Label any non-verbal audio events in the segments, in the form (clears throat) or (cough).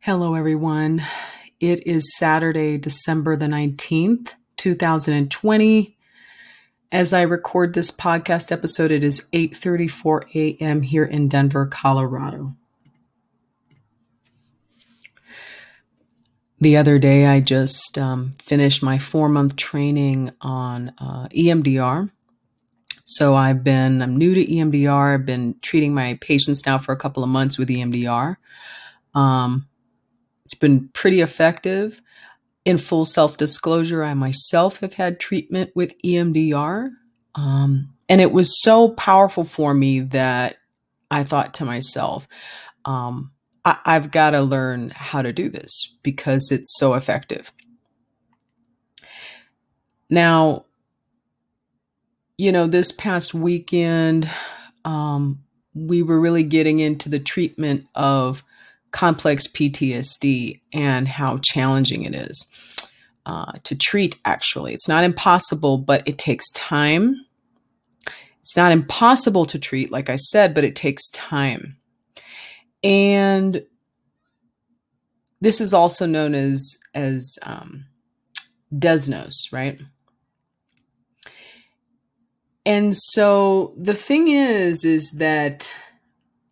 Hello, everyone. It is Saturday, December the 19th, 2020. As I record this podcast episode, it is 8:34 a.m. here in Denver, Colorado. The other day, I just um, finished my four-month training on uh, EMDR. So I've been I'm new to EMDR. I've been treating my patients now for a couple of months with EMDR. Um, it's been pretty effective. In full self disclosure, I myself have had treatment with EMDR. Um, and it was so powerful for me that I thought to myself, um, I- I've got to learn how to do this because it's so effective. Now, you know, this past weekend, um, we were really getting into the treatment of complex PTSD and how challenging it is uh, to treat, actually. It's not impossible, but it takes time. It's not impossible to treat, like I said, but it takes time. And this is also known as as um, DESNOS, right? And so the thing is, is that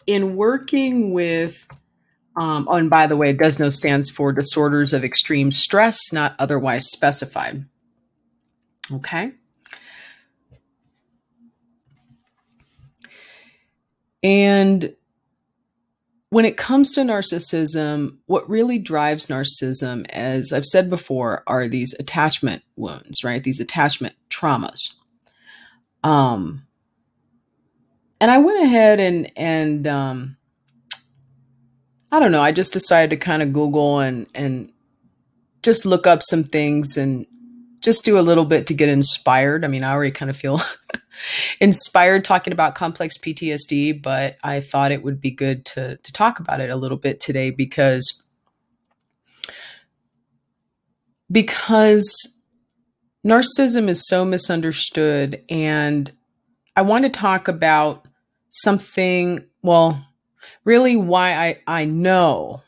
in working with um, oh, and by the way, DESNO stands for disorders of extreme stress, not otherwise specified. Okay. And when it comes to narcissism, what really drives narcissism, as I've said before, are these attachment wounds, right? These attachment traumas. Um, and I went ahead and and um, I don't know. I just decided to kind of Google and and just look up some things and just do a little bit to get inspired. I mean, I already kind of feel (laughs) inspired talking about complex PTSD, but I thought it would be good to to talk about it a little bit today because because narcissism is so misunderstood and I want to talk about something, well, really why I, I know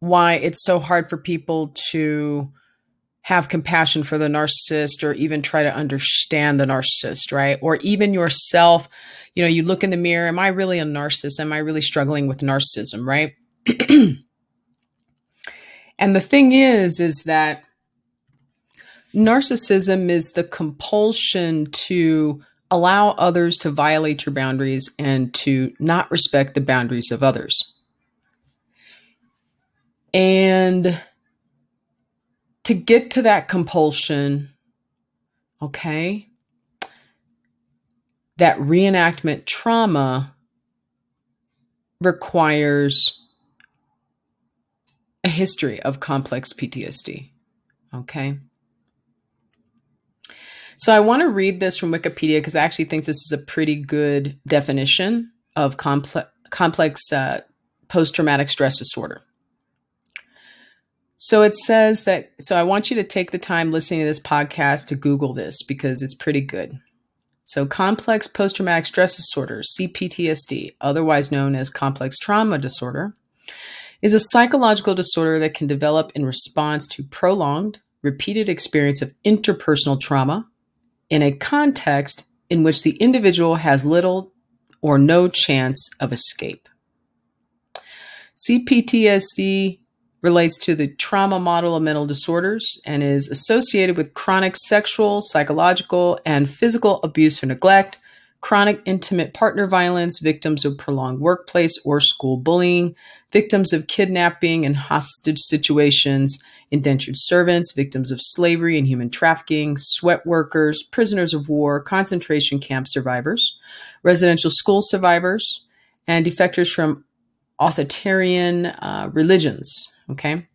why it's so hard for people to have compassion for the narcissist or even try to understand the narcissist, right? Or even yourself, you know, you look in the mirror, am I really a narcissist? Am I really struggling with narcissism, right? (clears throat) and the thing is, is that narcissism is the compulsion to allow others to violate your boundaries and to not respect the boundaries of others. And to get to that compulsion, okay, that reenactment trauma requires a history of complex PTSD. Okay. So I want to read this from Wikipedia because I actually think this is a pretty good definition of complex complex uh, post traumatic stress disorder. So it says that, so I want you to take the time listening to this podcast to Google this because it's pretty good. So, complex post traumatic stress disorder, CPTSD, otherwise known as complex trauma disorder, is a psychological disorder that can develop in response to prolonged, repeated experience of interpersonal trauma in a context in which the individual has little or no chance of escape. CPTSD relates to the trauma model of mental disorders and is associated with chronic sexual, psychological, and physical abuse or neglect, chronic intimate partner violence, victims of prolonged workplace or school bullying, victims of kidnapping and hostage situations, indentured servants, victims of slavery and human trafficking, sweat workers, prisoners of war, concentration camp survivors, residential school survivors, and defectors from authoritarian uh, religions. Okay.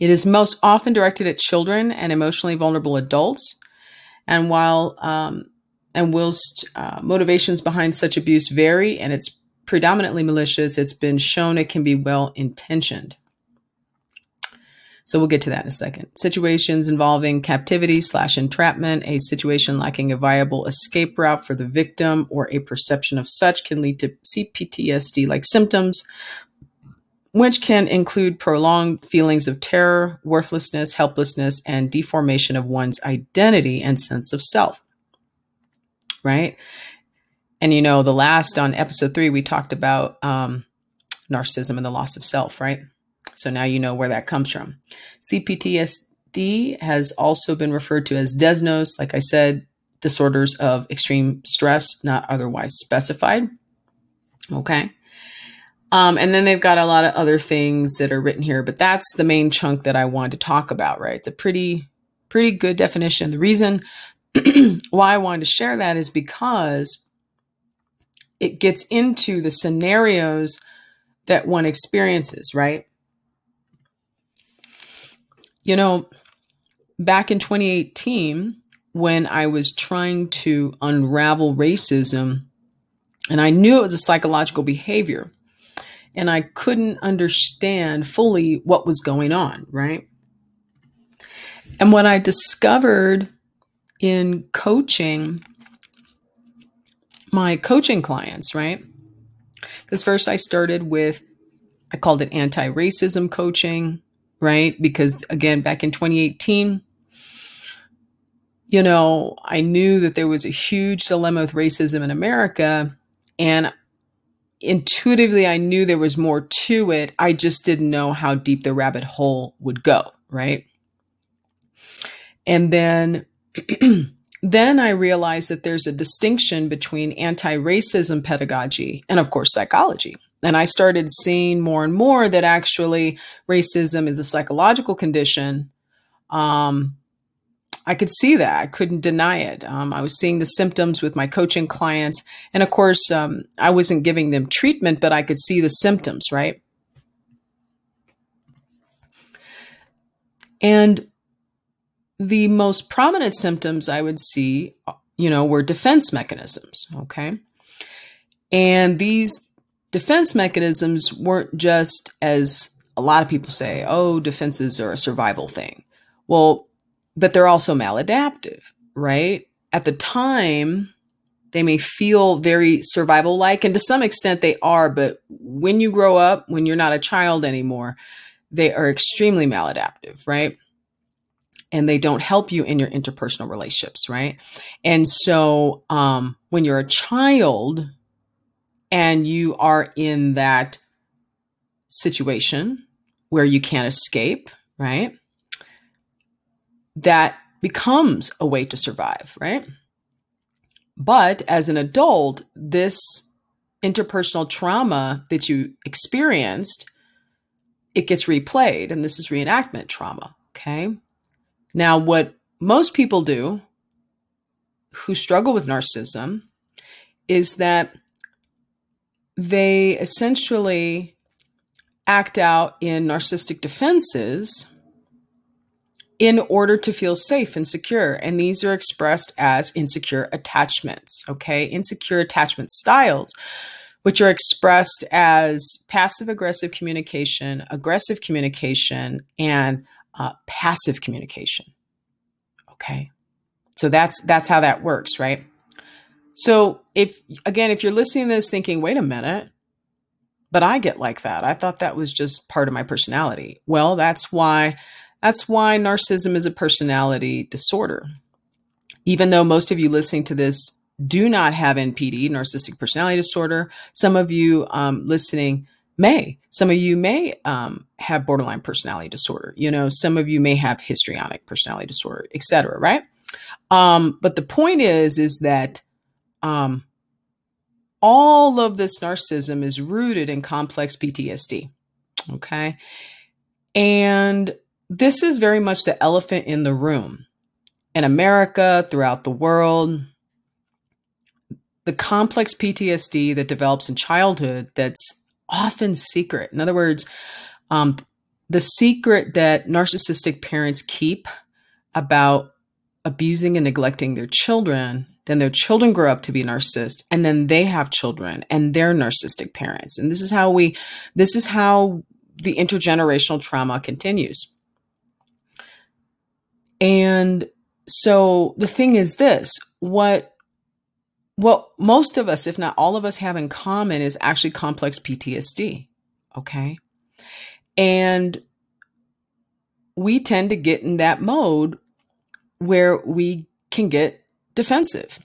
It is most often directed at children and emotionally vulnerable adults. And while um, and whilst uh, motivations behind such abuse vary and it's predominantly malicious, it's been shown it can be well intentioned. So we'll get to that in a second. Situations involving captivity slash entrapment, a situation lacking a viable escape route for the victim or a perception of such can lead to CPTSD like symptoms, which can include prolonged feelings of terror, worthlessness, helplessness, and deformation of one's identity and sense of self. Right? And you know, the last on episode three, we talked about um, narcissism and the loss of self, right? So now you know where that comes from. CPTSD has also been referred to as DESNOS, like I said, disorders of extreme stress, not otherwise specified. Okay. Um, and then they've got a lot of other things that are written here, but that's the main chunk that I wanted to talk about, right? It's a pretty, pretty good definition. The reason (clears throat) why I wanted to share that is because it gets into the scenarios that one experiences, right? You know, back in 2018, when I was trying to unravel racism, and I knew it was a psychological behavior, and I couldn't understand fully what was going on, right? And what I discovered in coaching my coaching clients, right? Because first I started with, I called it anti racism coaching, right? Because again, back in 2018, you know, I knew that there was a huge dilemma with racism in America. And intuitively, I knew there was more to it. I just didn't know how deep the rabbit hole would go, right? And then (clears throat) then I realized that there's a distinction between anti racism pedagogy and, of course, psychology. And I started seeing more and more that actually racism is a psychological condition. Um, I could see that. I couldn't deny it. Um, I was seeing the symptoms with my coaching clients. And of course, um, I wasn't giving them treatment, but I could see the symptoms, right? And the most prominent symptoms I would see, you know, were defense mechanisms. Okay. And these defense mechanisms weren't just as a lot of people say, oh, defenses are a survival thing. Well, but they're also maladaptive, right? At the time, they may feel very survival like, and to some extent they are, but when you grow up, when you're not a child anymore, they are extremely maladaptive, right? and they don't help you in your interpersonal relationships, right? And so um, when you're a child and you are in that situation where you can't escape, right? That becomes a way to survive, right? But as an adult, this interpersonal trauma that you experienced, it gets replayed, and this is reenactment trauma, okay? Now, what most people do who struggle with narcissism is that they essentially act out in narcissistic defenses in order to feel safe and secure. And these are expressed as insecure attachments, okay? Insecure attachment styles, which are expressed as passive aggressive communication, aggressive communication, and uh, passive communication. Okay. So that's that's how that works, right? So if again, if you're listening to this thinking, wait a minute, but I get like that. I thought that was just part of my personality. Well, that's why that's why narcissism is a personality disorder. Even though most of you listening to this do not have NPD, narcissistic personality disorder, some of you um, listening may. Some of you may um, have borderline personality disorder. You know, some of you may have histrionic personality disorder, etc. Right? Um, but the point is, is that um, all of this narcissism is rooted in complex PTSD. Okay, and this is very much the elephant in the room in America, throughout the world. The complex PTSD that develops in childhood that's often secret. In other words, um, the secret that narcissistic parents keep about abusing and neglecting their children, then their children grow up to be narcissists and then they have children and they're narcissistic parents. And this is how we, this is how the intergenerational trauma continues. And so the thing is this what what most of us, if not all of us, have in common is actually complex PTSD. Okay. And we tend to get in that mode where we can get defensive.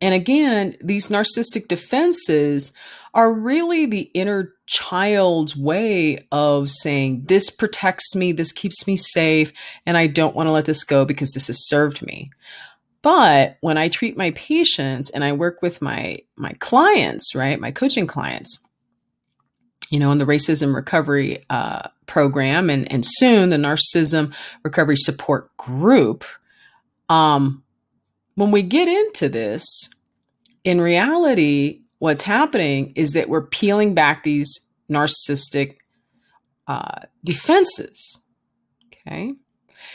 And again, these narcissistic defenses are really the inner child's way of saying, This protects me, this keeps me safe, and I don't want to let this go because this has served me. But when I treat my patients and I work with my my clients, right, my coaching clients, you know, in the racism recovery uh, program and and soon the narcissism recovery support group, um, when we get into this, in reality, what's happening is that we're peeling back these narcissistic uh, defenses. Okay.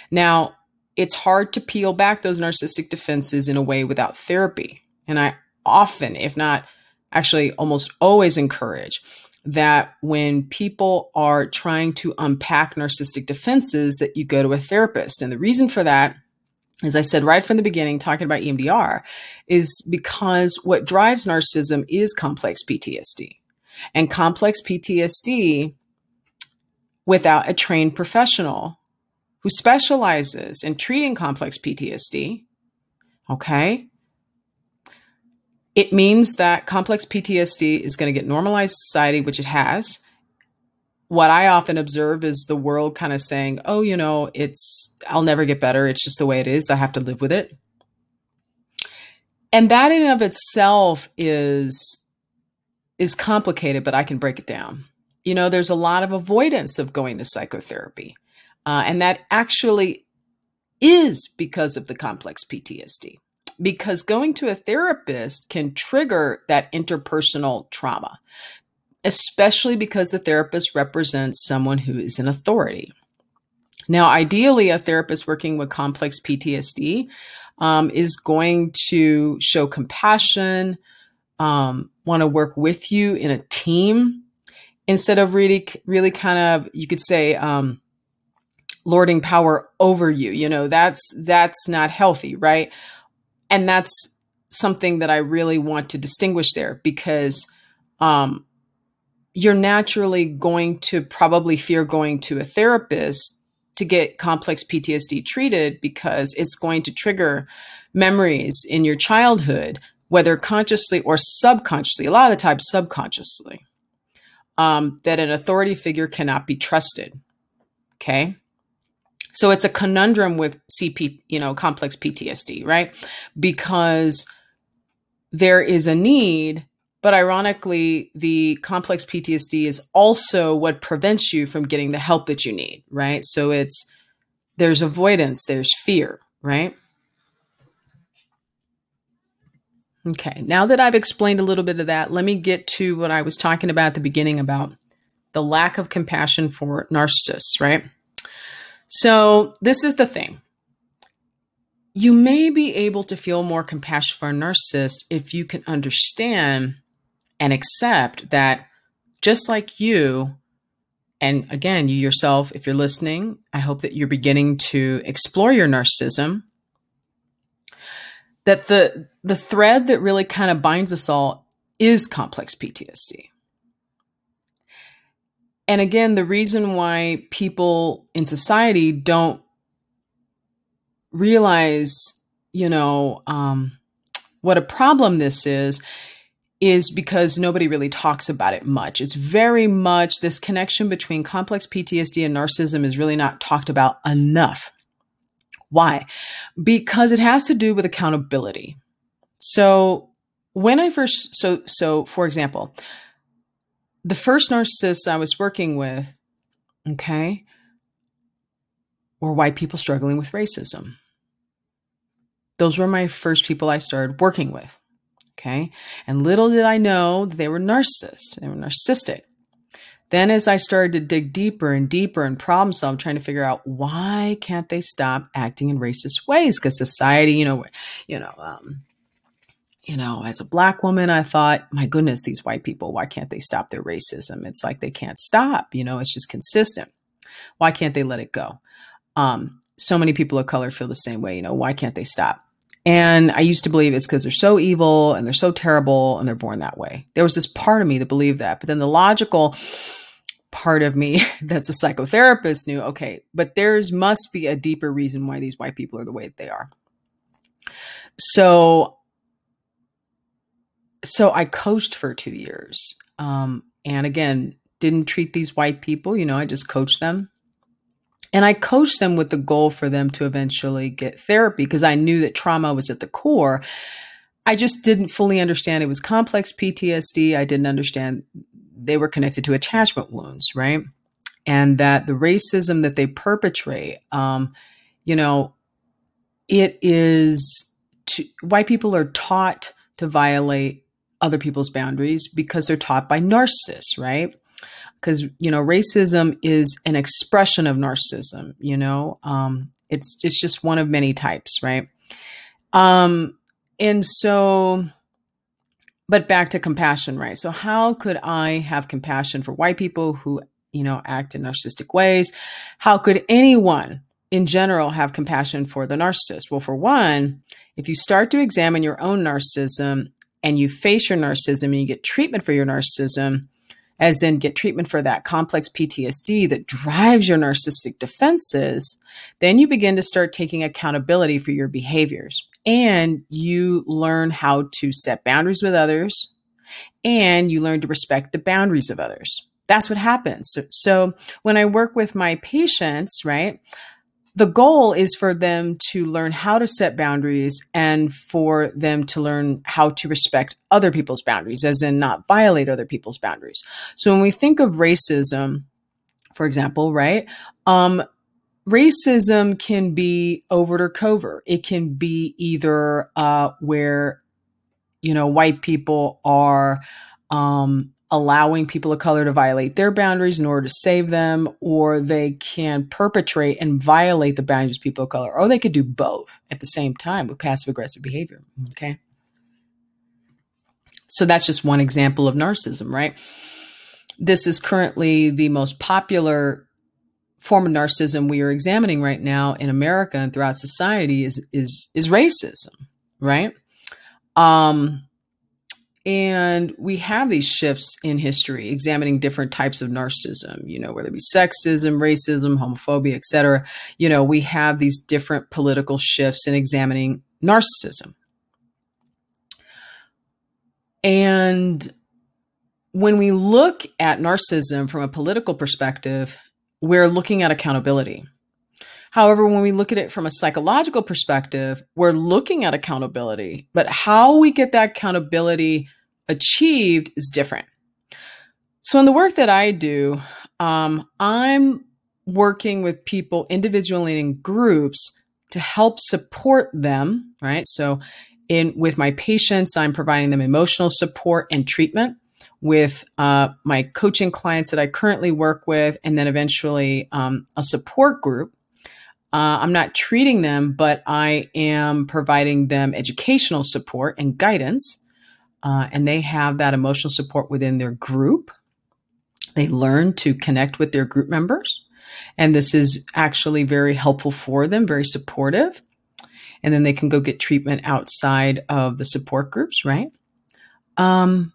Now, it's hard to peel back those narcissistic defenses in a way without therapy. And I often, if not actually almost always, encourage that when people are trying to unpack narcissistic defenses that you go to a therapist. And the reason for that as I said right from the beginning, talking about EMDR, is because what drives narcissism is complex PTSD. And complex PTSD, without a trained professional who specializes in treating complex PTSD, okay, it means that complex PTSD is going to get normalized society, which it has, what I often observe is the world kind of saying, oh, you know, it's, I'll never get better. It's just the way it is. I have to live with it. And that in and of itself is, is complicated, but I can break it down. You know, there's a lot of avoidance of going to psychotherapy. Uh, and that actually is because of the complex PTSD. Because going to a therapist can trigger that interpersonal trauma especially because the therapist represents someone who is an authority. Now, ideally, a therapist working with complex PTSD um, is going to show compassion, um, want to work with you in a team instead of really, really kind of, you could say, um, lording power over you. You know, that's that's not healthy, right? And that's something that I really want to distinguish there because um, you're naturally going to probably fear going to a therapist to get complex PTSD treated because it's going to trigger memories in your childhood, whether consciously or subconsciously, a lot of the time subconsciously, um, that an authority figure cannot be trusted. Okay. So it's a conundrum with CP, you know, complex PTSD, right? Because there is a need but ironically, the complex PTSD is also what prevents you from getting the help that you need, right? So it's there's avoidance, there's fear, right? Okay, now that I've explained a little bit of that, let me get to what I was talking about at the beginning about the lack of compassion for narcissists, right? So, this is the thing. You may be able to feel more compassion for a narcissist if you can understand and accept that just like you, and again, you yourself, if you're listening, I hope that you're beginning to explore your narcissism. That the the thread that really kind of binds us all is complex PTSD. And again, the reason why people in society don't realize, you know, um, what a problem this is, is because nobody really talks about it much. It's very much this connection between complex PTSD and narcissism is really not talked about enough. Why? Because it has to do with accountability. So when I first so so for example, the first narcissists I was working with, okay, were white people struggling with racism. Those were my first people I started working with. Okay. And little did I know they were narcissists. They were narcissistic. Then, as I started to dig deeper and deeper and problem solve, trying to figure out why can't they stop acting in racist ways? Because society, you know, you know, um, you know, as a black woman, I thought, my goodness, these white people, why can't they stop their racism? It's like they can't stop. You know, it's just consistent. Why can't they let it go? Um, so many people of color feel the same way. You know, why can't they stop? And I used to believe it's because they're so evil and they're so terrible and they're born that way. There was this part of me that believed that. But then the logical part of me (laughs) that's a psychotherapist knew okay, but there's must be a deeper reason why these white people are the way that they are. So, so I coached for two years. Um, and again, didn't treat these white people, you know, I just coached them. And I coached them with the goal for them to eventually get therapy because I knew that trauma was at the core. I just didn't fully understand it was complex PTSD. I didn't understand they were connected to attachment wounds, right? And that the racism that they perpetrate, um, you know, it is to, white people are taught to violate other people's boundaries because they're taught by narcissists, right? Because you know, racism is an expression of narcissism. You know, um, it's it's just one of many types, right? Um, and so but back to compassion, right? So how could I have compassion for white people who, you know, act in narcissistic ways? How could anyone in general have compassion for the narcissist? Well, for one, if you start to examine your own narcissism and you face your narcissism and you get treatment for your narcissism, as in get treatment for that complex PTSD that drives your narcissistic defenses, then you begin to start taking accountability for your behaviors and you learn how to set boundaries with others and you learn to respect the boundaries of others. That's what happens. So, so when I work with my patients, right, the goal is for them to learn how to set boundaries and for them to learn how to respect other people's boundaries, as in not violate other people's boundaries. So when we think of racism, for example, right, um, racism can be overt or covert. It can be either uh, where, you know, white people are um, allowing people of color to violate their boundaries in order to save them, or they can perpetrate and violate the boundaries of people of color, or they could do both at the same time with passive aggressive behavior. Okay. So that's just one example of narcissism, right? This is currently the most popular form of narcissism we are examining right now in America and throughout society is is is racism, right? Um, and we have these shifts in history, examining different types of narcissism, you know, whether it be sexism, racism, homophobia, etc. You know, we have these different political shifts in examining narcissism. And when we look at narcissism from a political perspective, we're looking at accountability. However, when we look at it from a psychological perspective, we're looking at accountability, but how we get that accountability achieved is different. So, in the work that I do, um, I'm working with people individually and in groups to help support them, right? So, in with my patients, I'm providing them emotional support and treatment with uh, my coaching clients that I currently work with, and then eventually um, a support group uh, I'm not treating them, but I am providing them educational support and guidance. Uh, and they have that emotional support within their group. They learn to connect with their group members. And this is actually very helpful for them, very supportive. And then they can go get treatment outside of the support groups, right? Um,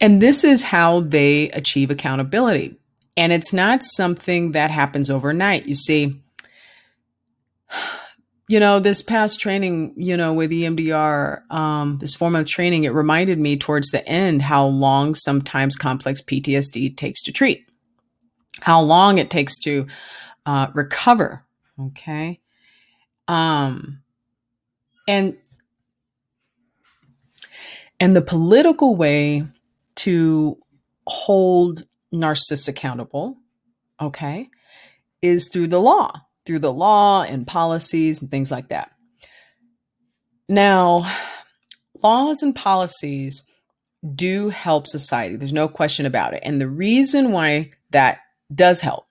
and this is how they achieve accountability and it's not something that happens overnight. You see, (sighs) you know, this past training, you know, with EMDR, um, this form of training, it reminded me towards the end how long sometimes complex PTSD takes to treat, how long it takes to uh, recover. Okay. Um, and and the political way to hold narcissists accountable, okay, is through the law, through the law and policies and things like that. Now, laws and policies do help society. There's no question about it. And the reason why that does help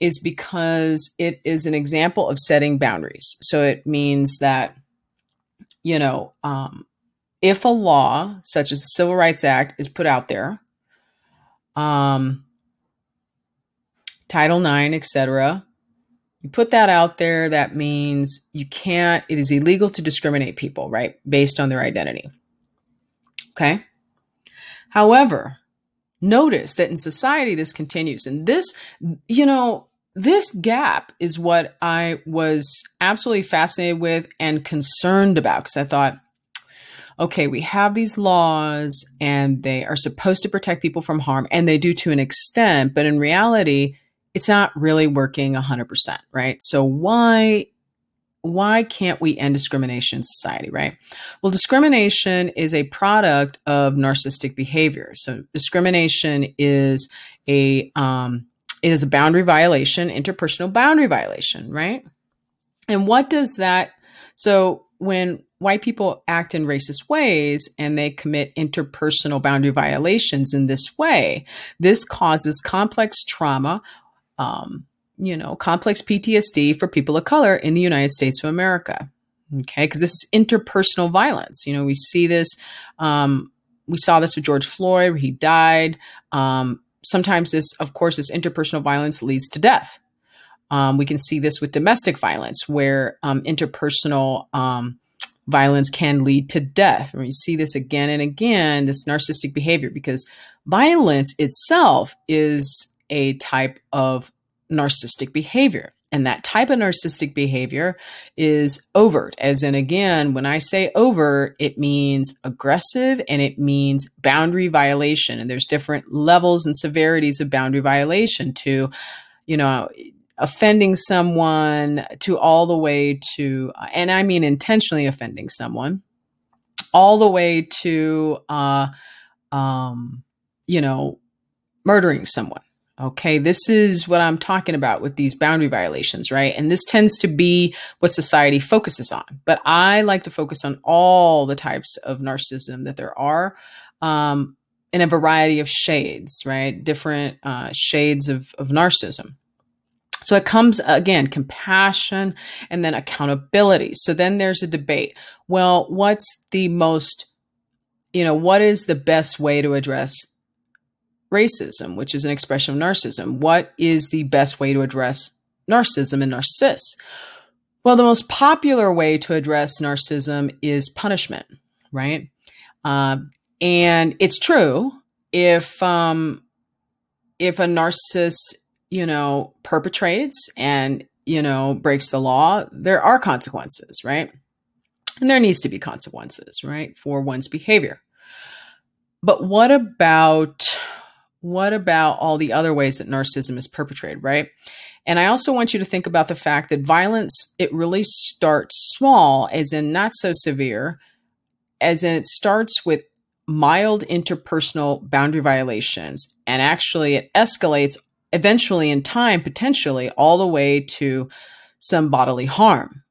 is because it is an example of setting boundaries. So it means that, you know, um, if a law such as the Civil Rights Act is put out there, um, Title IX, etc. You put that out there, that means you can't, it is illegal to discriminate people, right, based on their identity. Okay. However, notice that in society this continues. And this, you know, this gap is what I was absolutely fascinated with and concerned about because I thought, okay, we have these laws and they are supposed to protect people from harm, and they do to an extent, but in reality, it's not really working 100%, right? So why why can't we end discrimination in society, right? Well, discrimination is a product of narcissistic behavior. So discrimination is a um, it is a boundary violation, interpersonal boundary violation, right? And what does that? So when white people act in racist ways and they commit interpersonal boundary violations in this way, this causes complex trauma. Um, you know, complex PTSD for people of color in the United States of America. Okay, because this is interpersonal violence. You know, we see this. Um, we saw this with George Floyd, he died. Um, sometimes this, of course, this interpersonal violence leads to death. Um, we can see this with domestic violence, where um, interpersonal um, violence can lead to death. We see this again and again, this narcissistic behavior, because violence itself is a type of narcissistic behavior. And that type of narcissistic behavior is overt, as in, again, when I say overt, it means aggressive and it means boundary violation. And there's different levels and severities of boundary violation to, you know, offending someone to all the way to, and I mean intentionally offending someone, all the way to, uh, um, you know, murdering someone. Okay, this is what I'm talking about with these boundary violations, right? And this tends to be what society focuses on. But I like to focus on all the types of narcissism that there are um, in a variety of shades, right? Different uh, shades of, of narcissism. So it comes again, compassion and then accountability. So then there's a debate. Well, what's the most, you know, what is the best way to address racism, which is an expression of narcissism. What is the best way to address narcissism and narcissists? Well, the most popular way to address narcissism is punishment, right? Uh, and it's true if um, if a narcissist, you know, perpetrates and you know breaks the law, there are consequences, right? And there needs to be consequences, right, for one's behavior. But what about what about all the other ways that narcissism is perpetrated, right? And I also want you to think about the fact that violence, it really starts small, as in not so severe, as in it starts with mild interpersonal boundary violations. And actually, it escalates eventually in time, potentially, all the way to some bodily harm.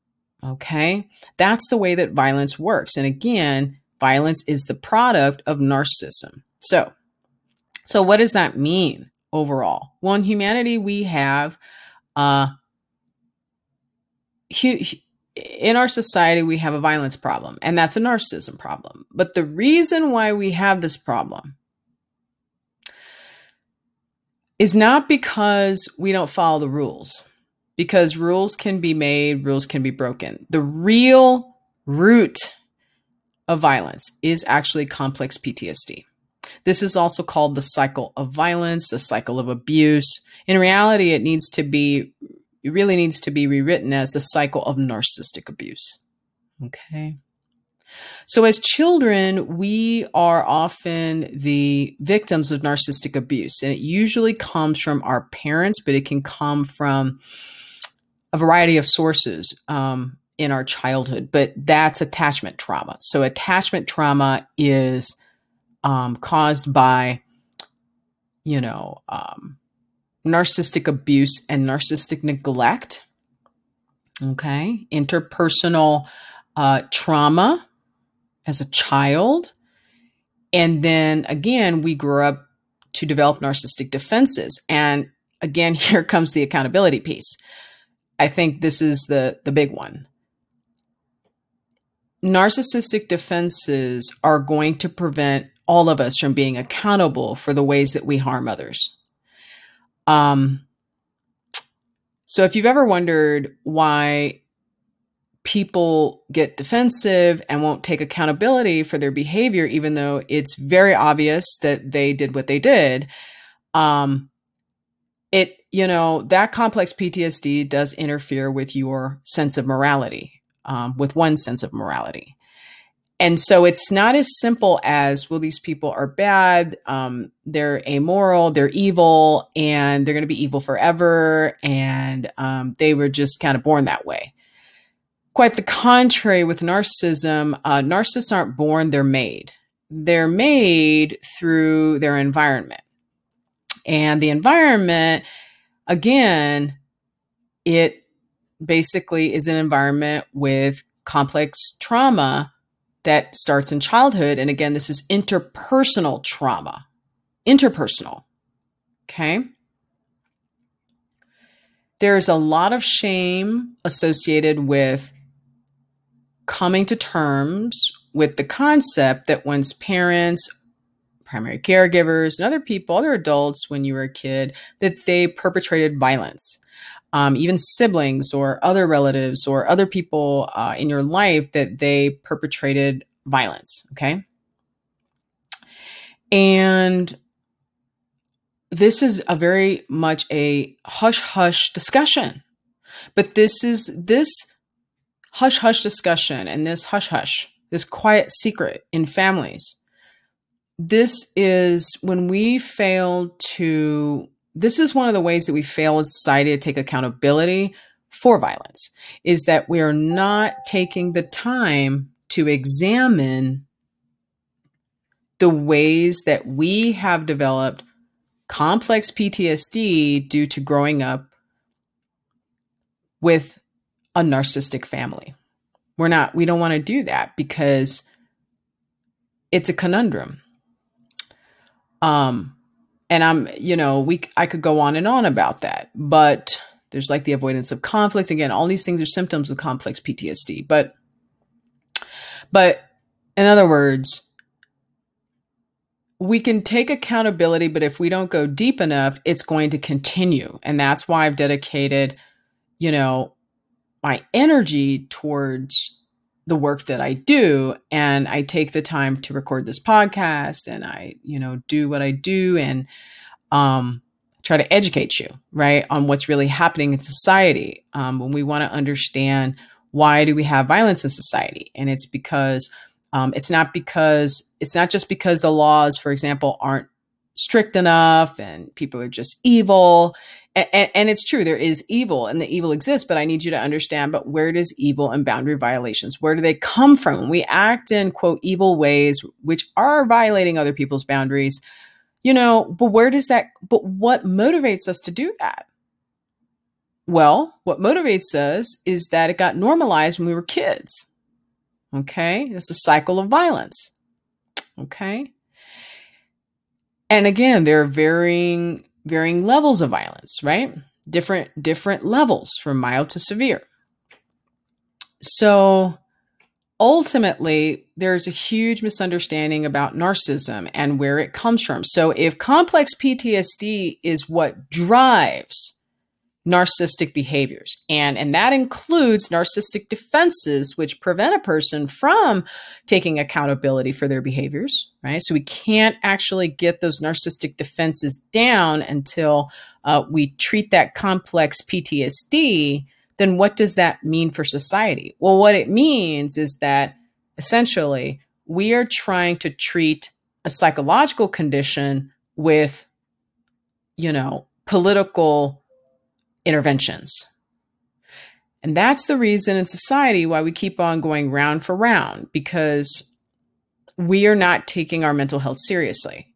Okay. That's the way that violence works. And again, violence is the product of narcissism. So, so, what does that mean overall? Well, in humanity, we have, uh, in our society, we have a violence problem, and that's a narcissism problem. But the reason why we have this problem is not because we don't follow the rules, because rules can be made, rules can be broken. The real root of violence is actually complex PTSD. This is also called the cycle of violence, the cycle of abuse. In reality, it needs to be, it really needs to be rewritten as the cycle of narcissistic abuse. Okay. So, as children, we are often the victims of narcissistic abuse, and it usually comes from our parents, but it can come from a variety of sources um, in our childhood. But that's attachment trauma. So, attachment trauma is um, caused by, you know, um, narcissistic abuse and narcissistic neglect. Okay. Interpersonal uh, trauma as a child. And then again, we grew up to develop narcissistic defenses. And again, (laughs) here comes the accountability piece. I think this is the, the big one. Narcissistic defenses are going to prevent all of us from being accountable for the ways that we harm others. Um, so if you've ever wondered why people get defensive and won't take accountability for their behavior, even though it's very obvious that they did what they did. Um, it, you know, that complex PTSD does interfere with your sense of morality, um, with one sense of morality. And so it's not as simple as, well, these people are bad, um, they're amoral, they're evil, and they're going to be evil forever, and um, they were just kind of born that way. Quite the contrary with narcissism, uh, narcissists aren't born, they're made. They're made through their environment. And the environment, again, it basically is an environment with complex trauma that starts in childhood. And again, this is interpersonal trauma. Interpersonal. Okay. There's a lot of shame associated with coming to terms with the concept that one's parents, primary caregivers, and other people, other adults when you were a kid, that they perpetrated violence. Um, even siblings or other relatives or other people uh, in your life that they perpetrated violence. Okay. And this is a very much a hush hush discussion. But this is this hush hush discussion and this hush hush, this quiet secret in families. This is when we fail to, this is one of the ways that we fail as society to take accountability for violence, is that we are not taking the time to examine the ways that we have developed complex PTSD due to growing up with a narcissistic family. We're not, we don't want to do that because it's a conundrum. Um, and I'm, you know, we, I could go on and on about that, but there's like the avoidance of conflict. Again, all these things are symptoms of complex PTSD, but, but in other words, we can take accountability, but if we don't go deep enough, it's going to continue. And that's why I've dedicated, you know, my energy towards the work that I do and I take the time to record this podcast and I, you know, do what I do and um try to educate you, right, on what's really happening in society. Um, when we want to understand why do we have violence in society? And it's because um, it's not because it's not just because the laws, for example, aren't strict enough and people are just evil and, and, it's true there is evil and the evil exists but i need you to understand but where does evil and boundary violations where do they come from? When we act in quote evil ways which are violating other people's boundaries you know but where does that but what motivates us to do that? Well what motivates us is that it got normalized when we were kids okay? It's a cycle of violence okay? And again there are varying varying levels of violence, right? Different different levels from mild to severe. So ultimately there's a huge misunderstanding about narcissism and where it comes from. So if complex PTSD is what drives narcissistic behaviors. And, and that includes narcissistic defenses, which prevent a person from taking accountability for their behaviors, right? So we can't actually get those narcissistic defenses down until uh, we treat that complex PTSD. Then what does that mean for society? Well, what it means is that essentially we are trying to treat a psychological condition with, you know, political interventions. And that's the reason in society why we keep on going round for round because we are not taking our mental health seriously.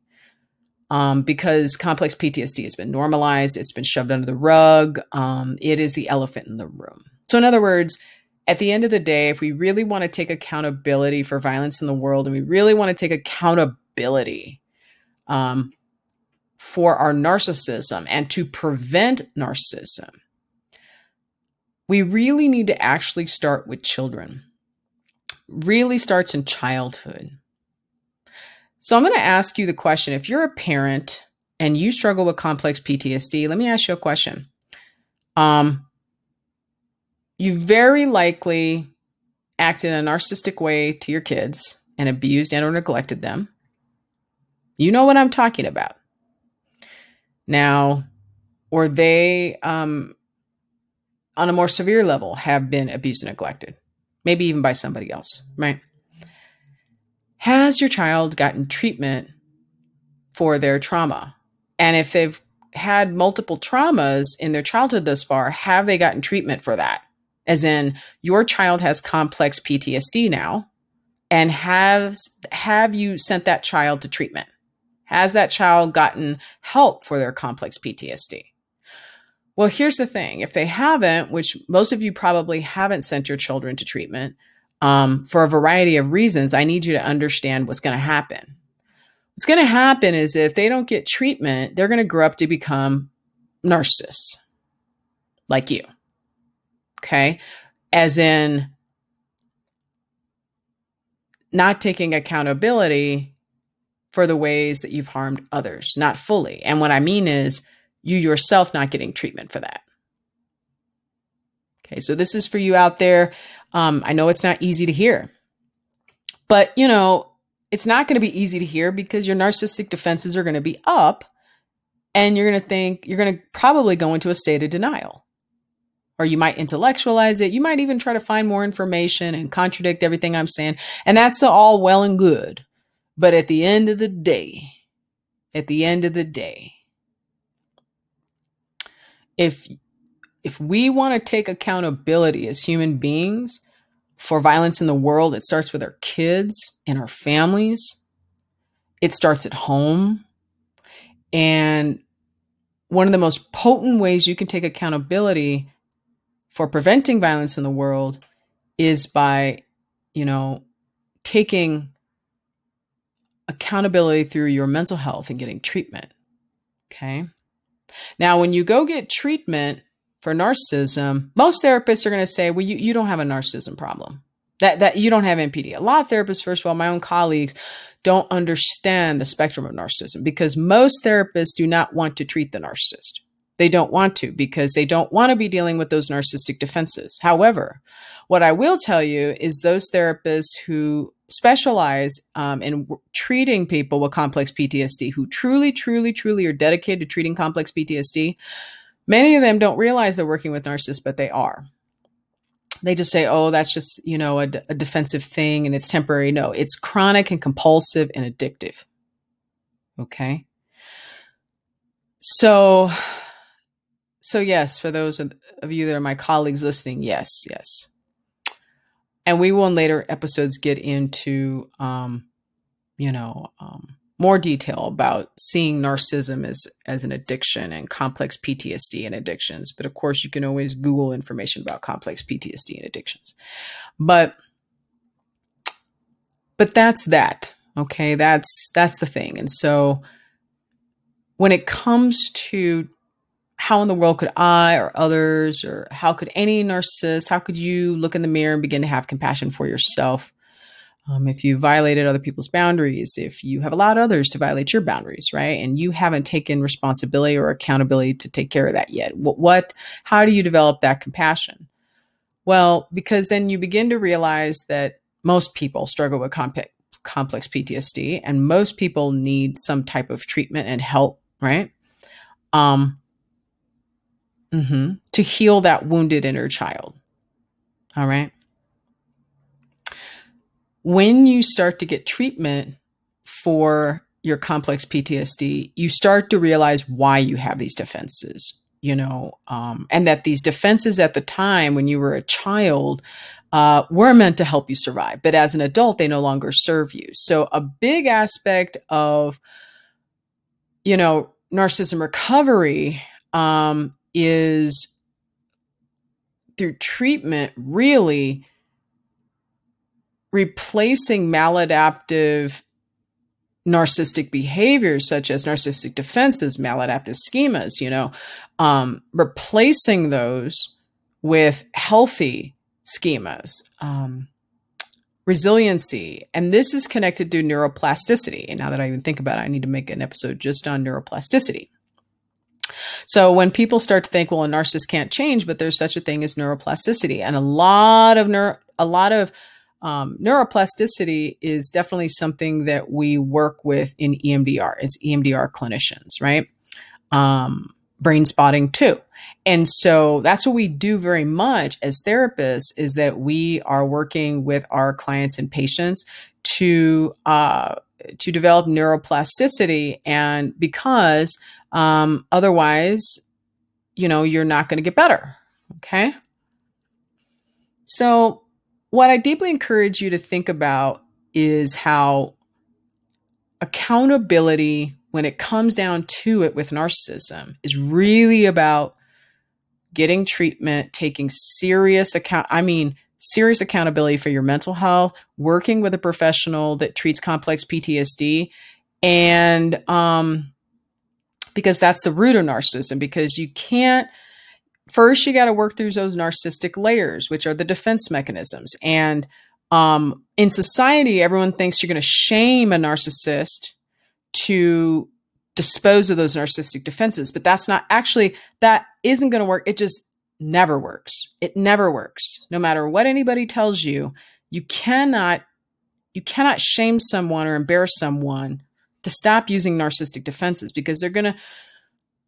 Um, because complex PTSD has been normalized, it's been shoved under the rug. Um, it is the elephant in the room. So, in other words, at the end of the day, if we really want to take accountability for violence in the world and we really want to take accountability um, for our narcissism and to prevent narcissism, we really need to actually start with children. Really starts in childhood. So I'm going to ask you the question if you're a parent and you struggle with complex PTSD, let me ask you a question. Um, you very likely acted in a narcissistic way to your kids and abused and or neglected them, you know what I'm talking about. Now, or they, um, on a more severe level, have been abused and neglected, maybe even by somebody else, right? Has your child gotten treatment for their trauma? And if they've had multiple traumas in their childhood thus far, have they gotten treatment for that? As in, your child has complex PTSD now, and has have you sent that child to treatment? Has that child gotten help for their complex PTSD? Well, here's the thing if they haven't, which most of you probably haven't sent your children to treatment um, for a variety of reasons, I need you to understand what's going to happen. What's going to happen is if they don't get treatment, they're going to grow up to become narcissists like you. Okay. As in, not taking accountability for the ways that you've harmed others, not fully. And what I mean is you yourself not getting treatment for that. Okay, so this is for you out there. Um, I know it's not easy to hear, but you know, it's not going to be easy to hear because your narcissistic defenses are going to be up and you're going to think, you're going to probably go into a state of denial. Or you might intellectualize it. You might even try to find more information and contradict everything I'm saying. And that's all well and good. But at the end of the day, at the end of the day, if if we want to take accountability as human beings for violence in the world, it starts with our kids and our families. It starts at home. And one of the most potent ways you can take accountability for preventing violence in the world is by, you know, taking accountability through your mental health and getting treatment. Okay. Now, when you go get treatment for narcissism, most therapists are going to say, well, you, you don't have a narcissism problem. That, that you don't have NPD. A lot of therapists, first of all, my own colleagues don't understand the spectrum of narcissism because most therapists do not want to treat the narcissist. They don't want to because they don't want to be dealing with those narcissistic defenses. However, what I will tell you is those therapists who specialize um, in w- treating people with complex PTSD who truly, truly, truly are dedicated to treating complex PTSD, many of them don't realize they're working with narcissists, but they are. They just say, oh, that's just, you know, a, d- a defensive thing and it's temporary. No, it's chronic and compulsive and addictive. Okay. So, so yes, for those of you that are my colleagues listening, yes, yes and we will in later episodes get into um, you know um, more detail about seeing narcissism as as an addiction and complex PTSD and addictions. But of course, you can always Google information about complex PTSD and addictions. But but that's that. Okay, that's that's the thing. And so when it comes to how in the world could I or others, or how could any narcissist, how could you look in the mirror and begin to have compassion for yourself? Um, if you violated other people's boundaries, if you have allowed others to violate your boundaries, right? And you haven't taken responsibility or accountability to take care of that yet. What, what how do you develop that compassion? Well, because then you begin to realize that most people struggle with complex, complex PTSD and most people need some type of treatment and help, right? Um, mm-hmm, to heal that wounded inner child. All right. When you start to get treatment for your complex PTSD, you start to realize why you have these defenses, you know, um, and that these defenses at the time when you were a child uh, were meant to help you survive. But as an adult, they no longer serve you. So, a big aspect of, you know, narcissism recovery um, is through treatment really replacing maladaptive narcissistic behaviors such as narcissistic defenses maladaptive schemas you know um, replacing those with healthy schemas um, resiliency. And this is connected to neuroplasticity. And now that i even think about it i need to make an episode just on neuroplasticity so when people start to think, well, a narcissist can't change, but there's such a thing as neuroplasticity, and a lot of neuro, a lot of um, neuroplasticity is definitely something that we work with in EMDR as EMDR clinicians, right? Um, brain spotting too. And so that's what we do very much as therapists is that we are working with our clients and patients to uh, to develop neuroplasticity, and because um, otherwise, you know, you're not going to get better. Okay. So, what I deeply encourage you to think about is how accountability, when it comes down to it with narcissism, is really about getting treatment, taking serious account. I mean, serious accountability for your mental health, working with a professional that treats complex PTSD, and um, because that's the root of narcissism. Because you can't. First, you got to work through those narcissistic layers, which are the defense mechanisms. And um, in society, everyone thinks you're going to shame a narcissist to dispose of those narcissistic defenses, but that's not actually, that isn't going to work. It just never works. It never works. No matter what anybody tells you, you cannot you cannot shame someone or embarrass someone to stop using narcissistic defenses because they're going to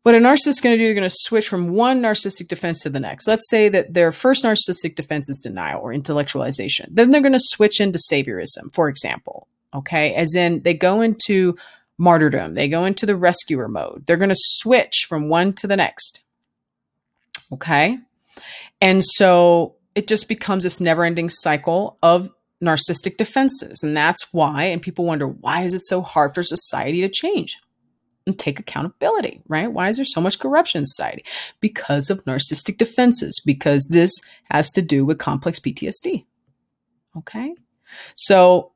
what a narcissist is going to do they're going to switch from one narcissistic defense to the next. Let's say that their first narcissistic defense is denial or intellectualization. Then they're going to switch into saviorism for example okay? As in they go into martyrdom they go into the rescuer mode. They're going to switch from one to the next Okay. And so it just becomes this never ending cycle of narcissistic defenses. And that's why, and people wonder, why is it so hard for society to change and take accountability, right? Why is there so much corruption in society? Because of narcissistic defenses, because this has to do with complex PTSD. Okay. So,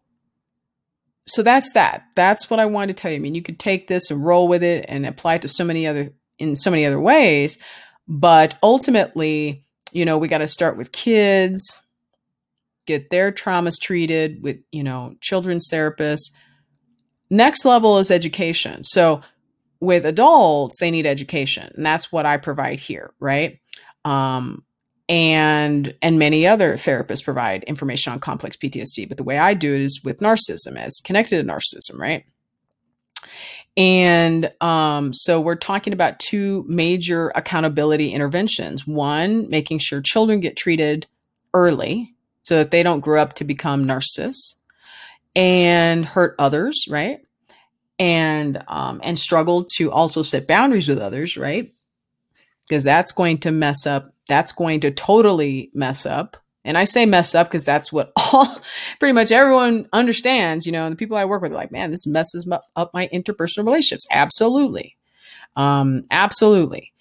so that's that. That's what I wanted to tell you. I mean, you could take this and roll with it and apply it to so many other, in so many other ways. But ultimately, you know, we got to start with kids, get their traumas treated with, you know, children's therapists. Next level is education. So with adults, they need education, and that's what I provide here, right? Um, and and many other therapists provide information on complex PTSD. But the way I do it is with narcissism, as connected to narcissism, right? And um, so we're talking about two major accountability interventions. One, making sure children get treated early so that they don't grow up to become narcissists and hurt others, right? And um, and struggle to also set boundaries with others, right? Because that's going to mess up. That's going to totally mess up and I say mess up because that's what (laughs) all pretty much everyone understands, you know, and the people I work with are like, man, this messes up my interpersonal relationships. Absolutely. Um, absolutely.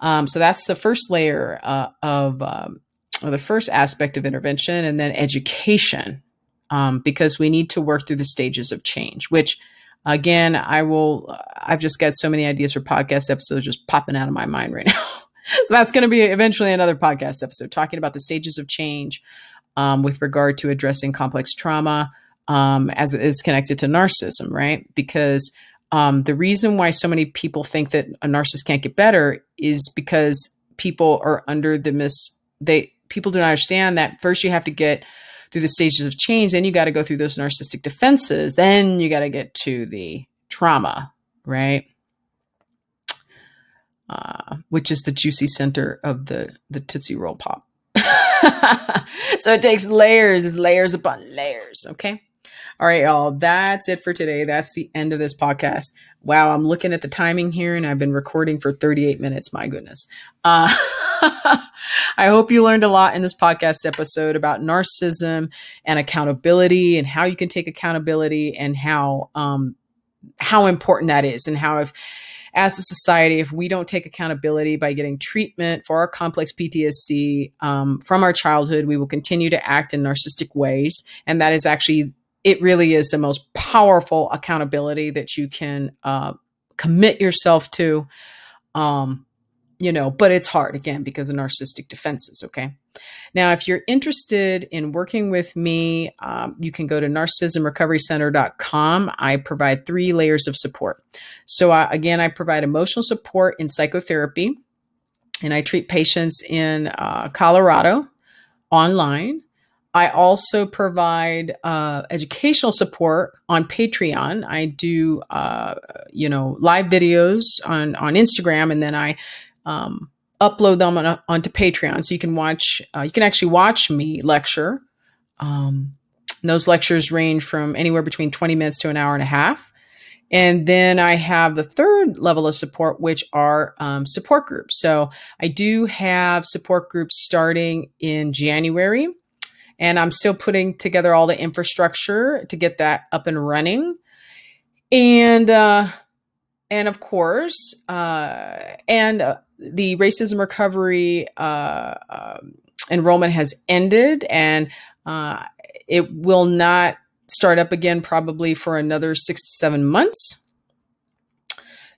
Um, so that's the first layer uh, of, um, or the first aspect of intervention and then education, um, because we need to work through the stages of change, which again, I will, I've just got so many ideas for podcast episodes just popping out of my mind right (laughs) now. so that's going to be eventually another podcast episode talking about the stages of change um, with regard to addressing complex trauma um, as it is connected to narcissism, right? Because um, the reason why so many people think that a narcissist can't get better is because people are under the mis they people do not understand that first you have to get through the stages of change, then you got to go through those narcissistic defenses, then you got to get to the trauma, right? uh, which is the juicy center of the the Tootsie Roll Pop. (laughs) so it takes layers, it's layers upon layers. Okay. All right, y'all. That's it for today. That's the end of this podcast. Wow, I'm looking at the timing here and I've been recording for 38 minutes. My goodness. Uh, (laughs) I hope you learned a lot in this podcast episode about narcissism and accountability and how you can take accountability and how um, how important that is and how if as a society, if we don't take accountability by getting treatment for our complex PTSD um, from our childhood, we will continue to act in narcissistic ways. And that is actually, it really is the most powerful accountability that you can uh, commit yourself to. Um, you know, but it's hard again because of narcissistic defenses. Okay. Now, if you're interested in working with me, um, you can go to narcissismrecoverycenter.com. I provide three layers of support. So, uh, again, I provide emotional support in psychotherapy, and I treat patients in uh, Colorado online. I also provide uh, educational support on Patreon. I do, uh, you know, live videos on on Instagram, and then I um, upload them on, onto Patreon, so you can watch. Uh, you can actually watch me lecture. Um, those lectures range from anywhere between twenty minutes to an hour and a half. And then I have the third level of support, which are um, support groups. So I do have support groups starting in January and I'm still putting together all the infrastructure to get that up and running. And uh, and of course, uh, and uh, the racism recovery uh, um, enrollment has ended, and uh, it will not start up again probably for another six to seven months.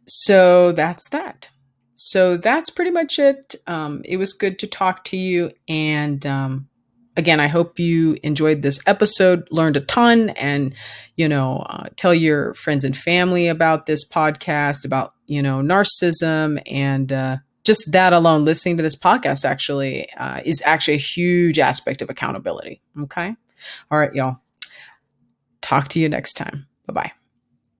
So that's that. So that's pretty much it. Um, it was good to talk to you, and um, again, I hope you enjoyed this episode, learned a ton, and, you know, uh, tell your friends and family about this podcast, about, you know, narcissism and, uh, just that alone, listening to this podcast actually uh, is actually a huge aspect of accountability. Okay. All right, y'all. Talk to you next time. Bye bye.